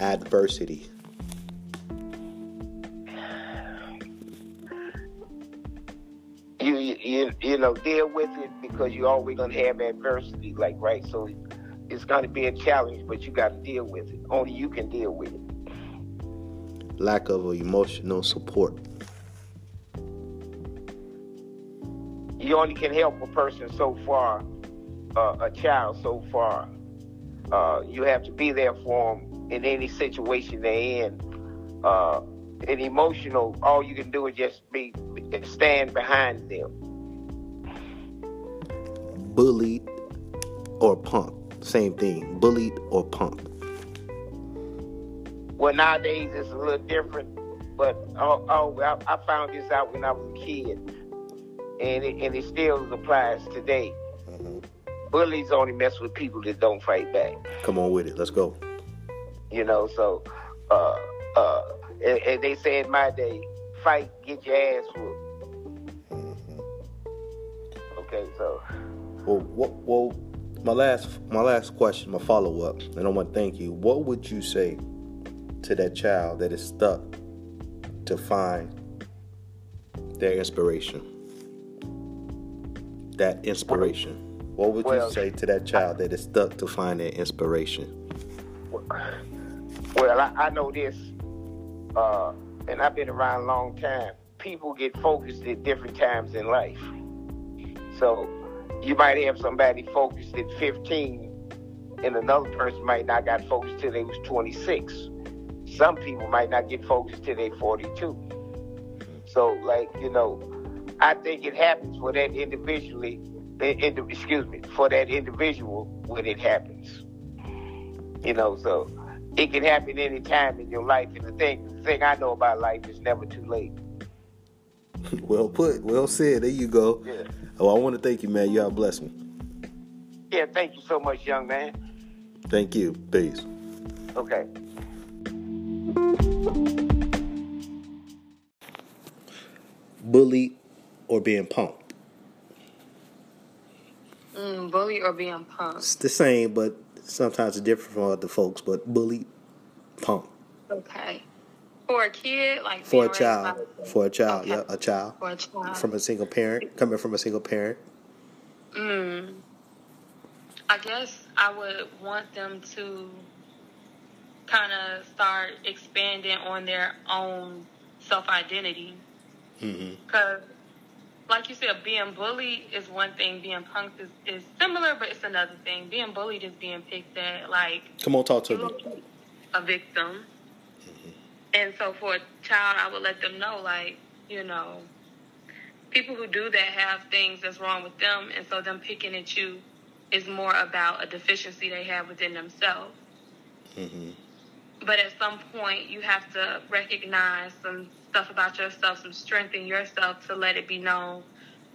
adversity? You, you you know deal with it because you're always gonna have adversity, like right. So it's gonna be a challenge, but you got to deal with it. Only you can deal with it. Lack of emotional support. You only can help a person so far, uh, a child so far. Uh, you have to be there for them in any situation they're in. Uh, and emotional, all you can do is just be stand behind them. Bullied or punked. Same thing. Bullied or punked. Well, nowadays it's a little different, but oh, oh I, I found this out when I was a kid, and it, and it still applies today. Mm-hmm. Bullies only mess with people that don't fight back. Come on with it. Let's go. You know, so uh, uh, and, and they say in my day, fight, get your ass whooped. Mm-hmm. Okay, so. Well, what, well, my last, my last question, my follow up, and I want to thank you. What would you say to that child that is stuck to find their inspiration? That inspiration. What would well, you say to that child that is stuck to find their inspiration? Well, I, I know this uh, and I've been around a long time, people get focused at different times in life. So you might have somebody focused at 15, and another person might not got focused till they was 26. Some people might not get focused till they 42. So, like you know, I think it happens for that individually. excuse me, for that individual when it happens. You know, so it can happen any time in your life. And the thing, the thing I know about life is never too late. well put, well said. There you go. Yeah. Oh, I want to thank you, man. You have blessed me. Yeah, thank you so much, young man. Thank you. Peace. Okay. Bully or being punked? Mm, bully or being punked? It's the same, but sometimes it's different from other folks, but bullied, punk. Okay. For a kid, like for a child, for a child, okay. yeah, a child, for a child from a single parent, coming from a single parent. Mm. I guess I would want them to kind of start expanding on their own self identity. Because mm-hmm like you said, being bullied is one thing. Being punked is, is similar, but it's another thing. Being bullied is being picked at. Like, come on, talk to me. A victim. Mm-hmm. And so, for a child, I would let them know, like, you know, people who do that have things that's wrong with them, and so them picking at you is more about a deficiency they have within themselves. Mm-hmm. But at some point, you have to recognize some stuff about yourself, some strength in yourself to let it be known,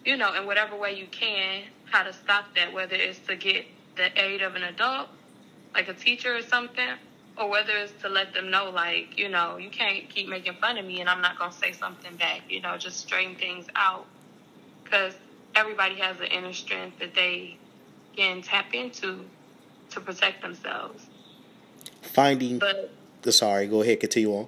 you know, in whatever way you can, how to stop that, whether it's to get the aid of an adult, like a teacher or something, or whether it's to let them know, like, you know, you can't keep making fun of me and I'm not going to say something back, you know, just straighten things out. Because everybody has an inner strength that they can tap into to protect themselves. Finding. But, the sorry, go ahead, continue on.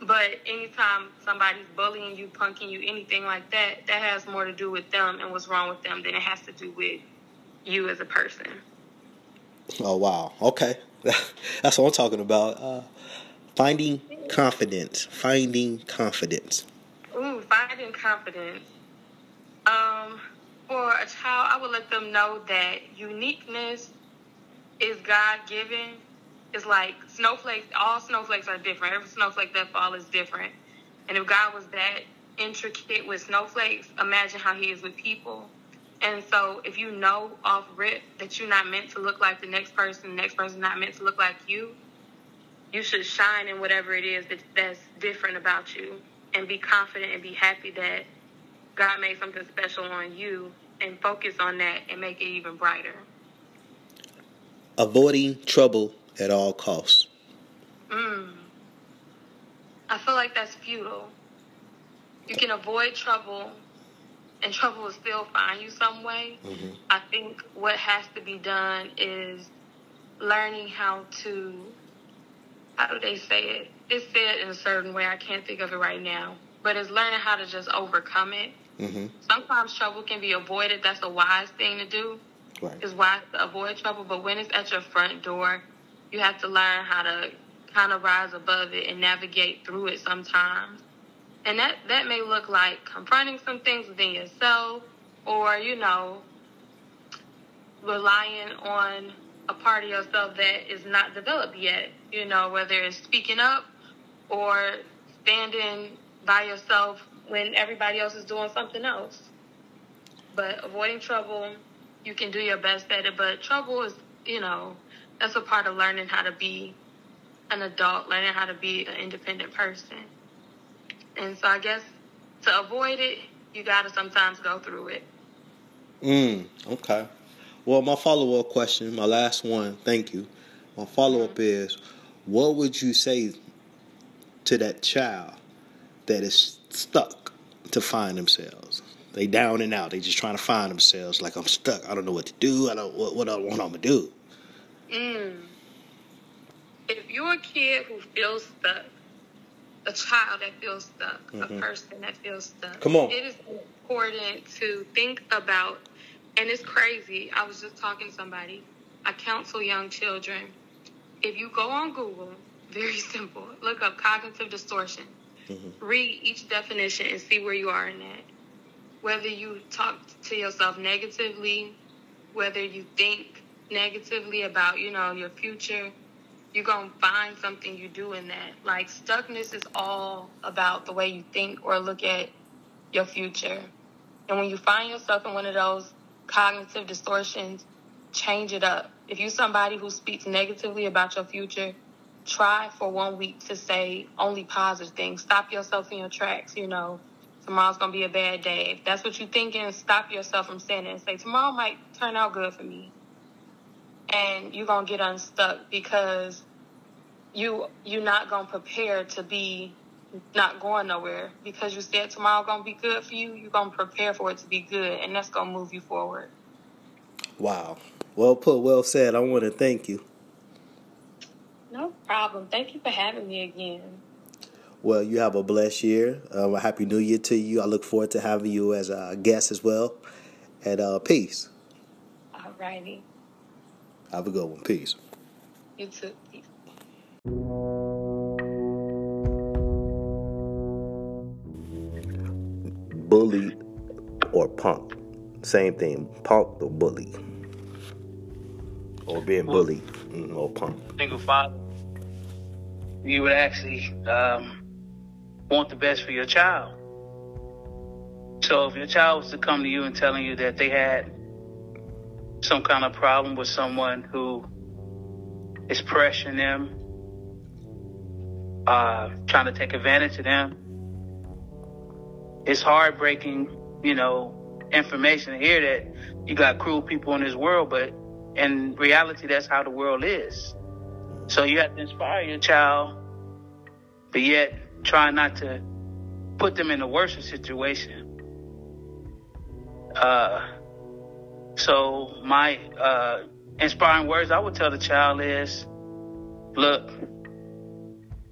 But anytime somebody's bullying you, punking you, anything like that, that has more to do with them and what's wrong with them than it has to do with you as a person. Oh wow! Okay, that's what I'm talking about. Uh, finding confidence. Finding confidence. Ooh, finding confidence. Um, for a child, I would let them know that uniqueness is God given it's like snowflakes. All snowflakes are different. Every snowflake that falls is different. And if God was that intricate with snowflakes, imagine how He is with people. And so, if you know off rip that you're not meant to look like the next person, the next person not meant to look like you, you should shine in whatever it is that, that's different about you, and be confident and be happy that God made something special on you, and focus on that and make it even brighter. Avoiding trouble at all costs? Mm. I feel like that's futile. You can avoid trouble, and trouble will still find you some way. Mm-hmm. I think what has to be done is learning how to how do they say it? It's said in a certain way. I can't think of it right now, but it's learning how to just overcome it. Mm-hmm. Sometimes trouble can be avoided. That's a wise thing to do. Right. It's wise to avoid trouble, but when it's at your front door, you have to learn how to kind of rise above it and navigate through it sometimes. And that, that may look like confronting some things within yourself or, you know, relying on a part of yourself that is not developed yet. You know, whether it's speaking up or standing by yourself when everybody else is doing something else. But avoiding trouble, you can do your best at it. But trouble is, you know, that's a part of learning how to be an adult, learning how to be an independent person. And so I guess to avoid it, you got to sometimes go through it. Mm, okay. Well, my follow up question, my last one, thank you. My follow up is what would you say to that child that is stuck to find themselves? They down and out. They just trying to find themselves. Like I'm stuck. I don't know what to do. I don't what what I want I'm gonna do. Mm. If you're a kid who feels stuck, a child that feels stuck, Mhm. a person that feels stuck, Come on. it is important to think about. And it's crazy. I was just talking to somebody. I counsel young children. If you go on Google, very simple, look up cognitive distortion. Mhm. Read each definition and see where you are in that. Whether you talk to yourself negatively, whether you think negatively about, you know, your future, you're going to find something you do in that. Like, stuckness is all about the way you think or look at your future. And when you find yourself in one of those cognitive distortions, change it up. If you're somebody who speaks negatively about your future, try for one week to say only positive things. Stop yourself in your tracks, you know. Tomorrow's gonna be a bad day. If that's what you're thinking, stop yourself from saying it and say, Tomorrow might turn out good for me. And you're gonna get unstuck because you you're not gonna prepare to be not going nowhere because you said tomorrow gonna be good for you, you're gonna prepare for it to be good and that's gonna move you forward. Wow. Well put, well said. I want to thank you. No problem. Thank you for having me again. Well, you have a blessed year. Um, a happy New Year to you. I look forward to having you as a guest as well. And uh, peace. Alrighty. Have a good one. Peace. You too. Peace. Bully or punk. Same thing. Punk or bully. Or being bullied mm, or punk. single father, you would actually um, want the best for your child. So if your child was to come to you and telling you that they had some kind of problem with someone who is pressuring them, uh, trying to take advantage of them, it's heartbreaking, you know, information to hear that you got cruel people in this world, but in reality, that's how the world is. So you have to inspire your child, but yet try not to put them in a worse situation. Uh, so my uh, inspiring words I would tell the child is, look,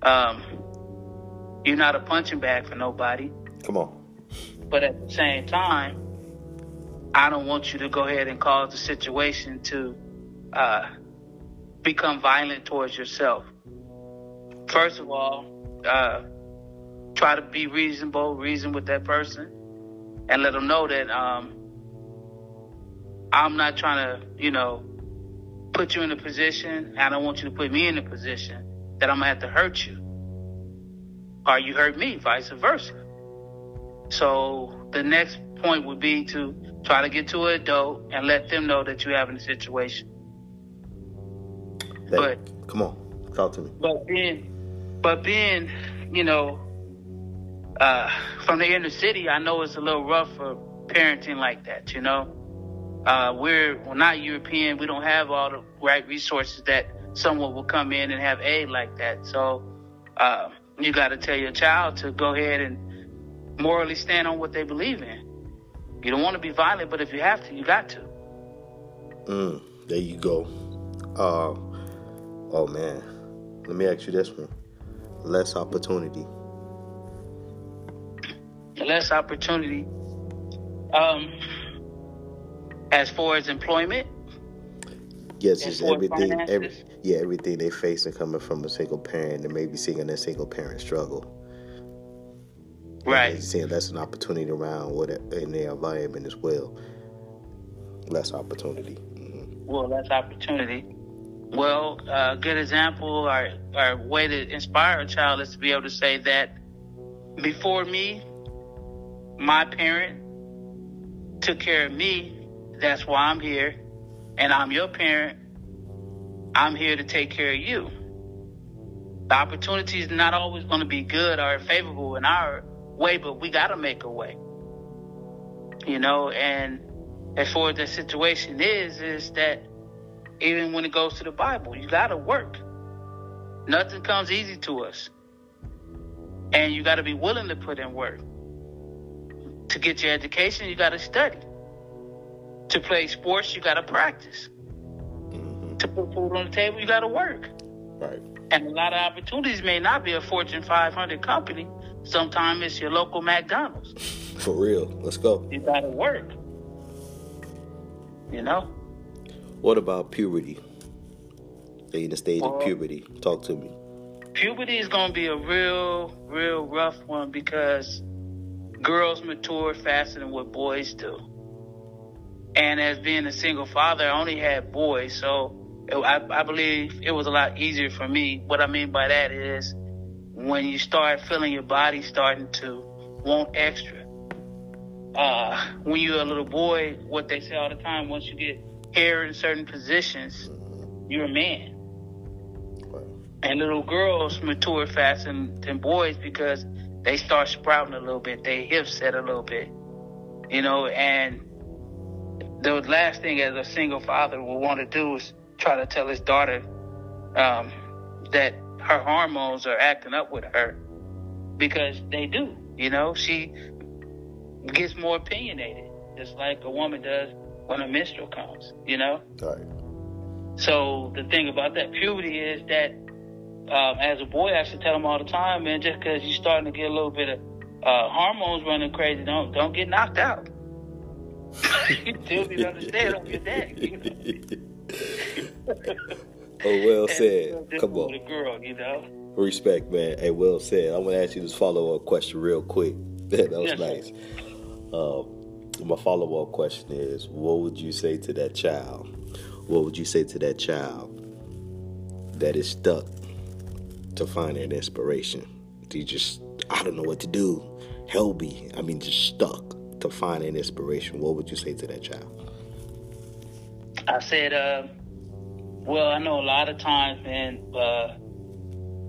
um, you're not a punching bag for nobody. Come on. But at the same time, I don't want you to go ahead and cause the situation to uh, become violent towards yourself. First of all, uh, try to be reasonable, reason with that person, and let them know that um, I'm not trying to, you know, put you in a position. I don't want you to put me in a position that I'm gonna have to hurt you, or you hurt me, vice versa. So the next point would be to try to get to an adult and let them know that you're having a situation. That- But- come on. Talk to me. But being, but being, you know, uh, from the inner city, I know it's a little rough for parenting like that. You know, uh, we're we're not European. We don't have all the right resources that someone will come in and have aid like that. So uh, you got to tell your child to go ahead and morally stand on what they believe in. You don't want to be violent, but if you have to, you got to. Mm, there you go. Uh, oh man, let me ask you this one: less opportunity. Less opportunity. Um, as far as employment. Yes, it's everything. Every, yeah, everything they face facing coming from a single parent and maybe seeing a single parent struggle. Right. And seeing that's an opportunity around what in their environment as well. Less opportunity. hmm Well, that's opportunity. Well, a good example or, or way to inspire a child is to be able to say that before me, my parent took care of me. That's why I'm here. And I'm your parent. I'm here to take care of you. The opportunity is not always going to be good or favorable in our way, but we got to make a way. You know, and as far as the situation is, is that even when it goes to the Bible, you got to work. Nothing comes easy to us. And you got to be willing to put in work. To get your education, you got to study. To play sports, you got to practice. hmm To put food on the table, you got to work. Right. And a lot of opportunities may not be a Fortune 500 company. Sometimes it's your local McDonald's. For real. Let's go. You got to work. You know? What about puberty? They in the stage Well- of puberty. Talk to me. puberty is to be a real, real rough one because girls mature faster than what boys do. And as being a single father, I only had boys, so it, I, I believe it was a lot easier for me. What I mean by that is when you start feeling your body starting to want extra. Uh, when you're a little boy, what they say all the time, once you get hair in certain positions, you're a man. And little girls mature faster than, than boys because they start sprouting a little bit. Their hips set a little bit. You know, and the last thing as a single father will want to do is try to tell his daughter um, that her hormones are acting up with her because they do. You know, she gets more opinionated, just like a woman does when a menstrual comes. You know. Right. So the thing about that puberty is that um, as a boy, I should tell them all the time, man. Just because you're starting to get a little bit of uh, hormones running crazy, don't don't get knocked out. you still need to understand on your daddy. You know? Oh, well said. Come on. girl, you know. Respect, man. Hey, well said. I'm gonna ask you this follow up question real quick. that was Yes, nice. Um, my follow up question is: What would you say to that child? What would you say to that child that is stuck to find an inspiration? You just, I don't know what to do. Help me. I mean, just stuck to find an inspiration. What would you say to that child? I said, uh, well, I know a lot of times, man, uh,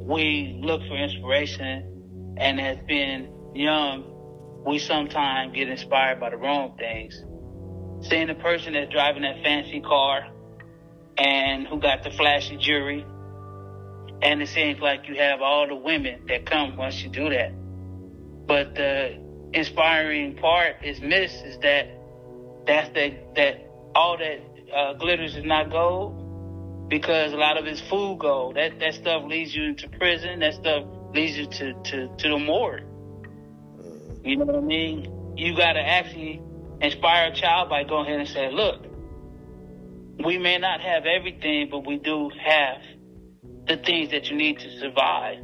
we look for inspiration, and as being young, we sometimes get inspired by the wrong things. Seeing a person that's driving that fancy car and who got the flashy jewelry, and it seems like you have all the women that come once you do that. But the inspiring part is missed is that that's that that all that uh, glitters is not gold because a lot of it's food gold. That that stuff leads you into prison. That stuff leads you to to to the morgue. You know what I mean? You got to actually inspire a child by going ahead and say, look, we may not have everything, but we do have the things that you need to survive.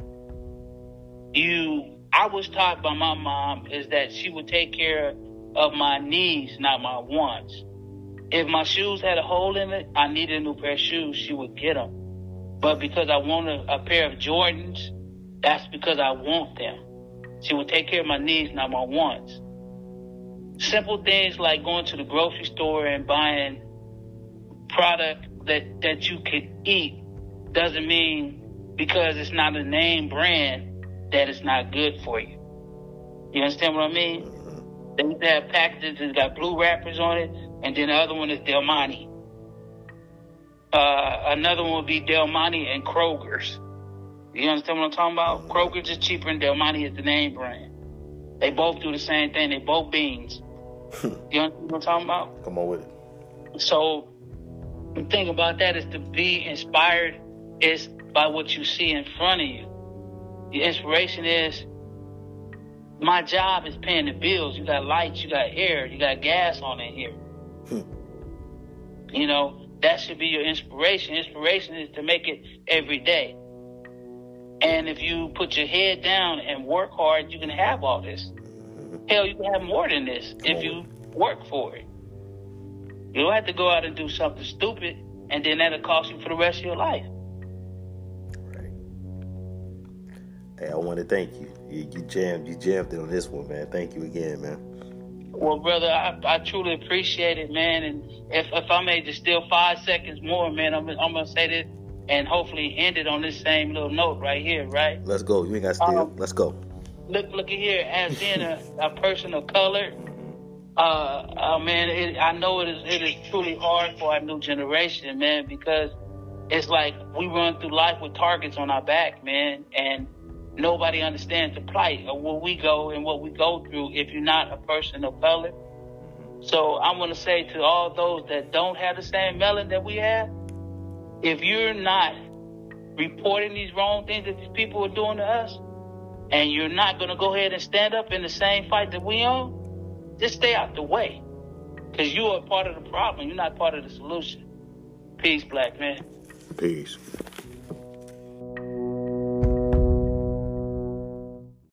You, I was taught by my mom is that she would take care of my needs, not my wants. If my shoes had a hole in it, I needed a new pair of shoes, she would get them. But because I wanted a pair of Jordans, that's because I want them. She would take care of my needs, not my wants. Simple things like going to the grocery store and buying product that, that you could eat doesn't mean because it's not a name brand that it's not good for you. You understand what I mean? They used to have packages that got blue wrappers on it, and then the other one is Del Monte. Uh, another one would be Del Monte and Kroger's. You understand what I'm talking about? Kroger's is cheaper and Del Monte is the name brand. They both do the same thing. They both beans. you understand what I'm talking about? Come on with it. So the thing about that is to be inspired is by what you see in front of you. The inspiration is my job is paying the bills. You got lights, you got air, you got gas on in here. Hmm. You know, that should be your inspiration. Inspiration is to make it every day. And if you put your head down and work hard, you can have all this. Hell, you can have more than this if you work for it. You don't have to go out and do something stupid, and then that'll cost you for the rest of your life. Hey, I want to thank you. You, you jammed, you jammed it on this one, man. Thank you again, man. Well, brother, I, I truly appreciate it, man. And if if I may just steal five seconds more, man, I'm I'm gonna say this and hopefully end it on this same little note right here, right? Let's go. You ain't got to steal. Um, Let's go. Look, look at here. As being a, a person of color, uh, uh man, it, I know it is it is truly hard for our new generation, man, because it's like we run through life with targets on our back, man, and nobody understands the plight of where we go and what we go through if you're not a person of color. So I'm going to say to all those that don't have the same melon that we have, if you're not reporting these wrong things that these people are doing to us, and you're not going to go ahead and stand up in the same fight that we on, just stay out the way. Because you are part of the problem. You're not part of the solution. Peace, black man. Peace.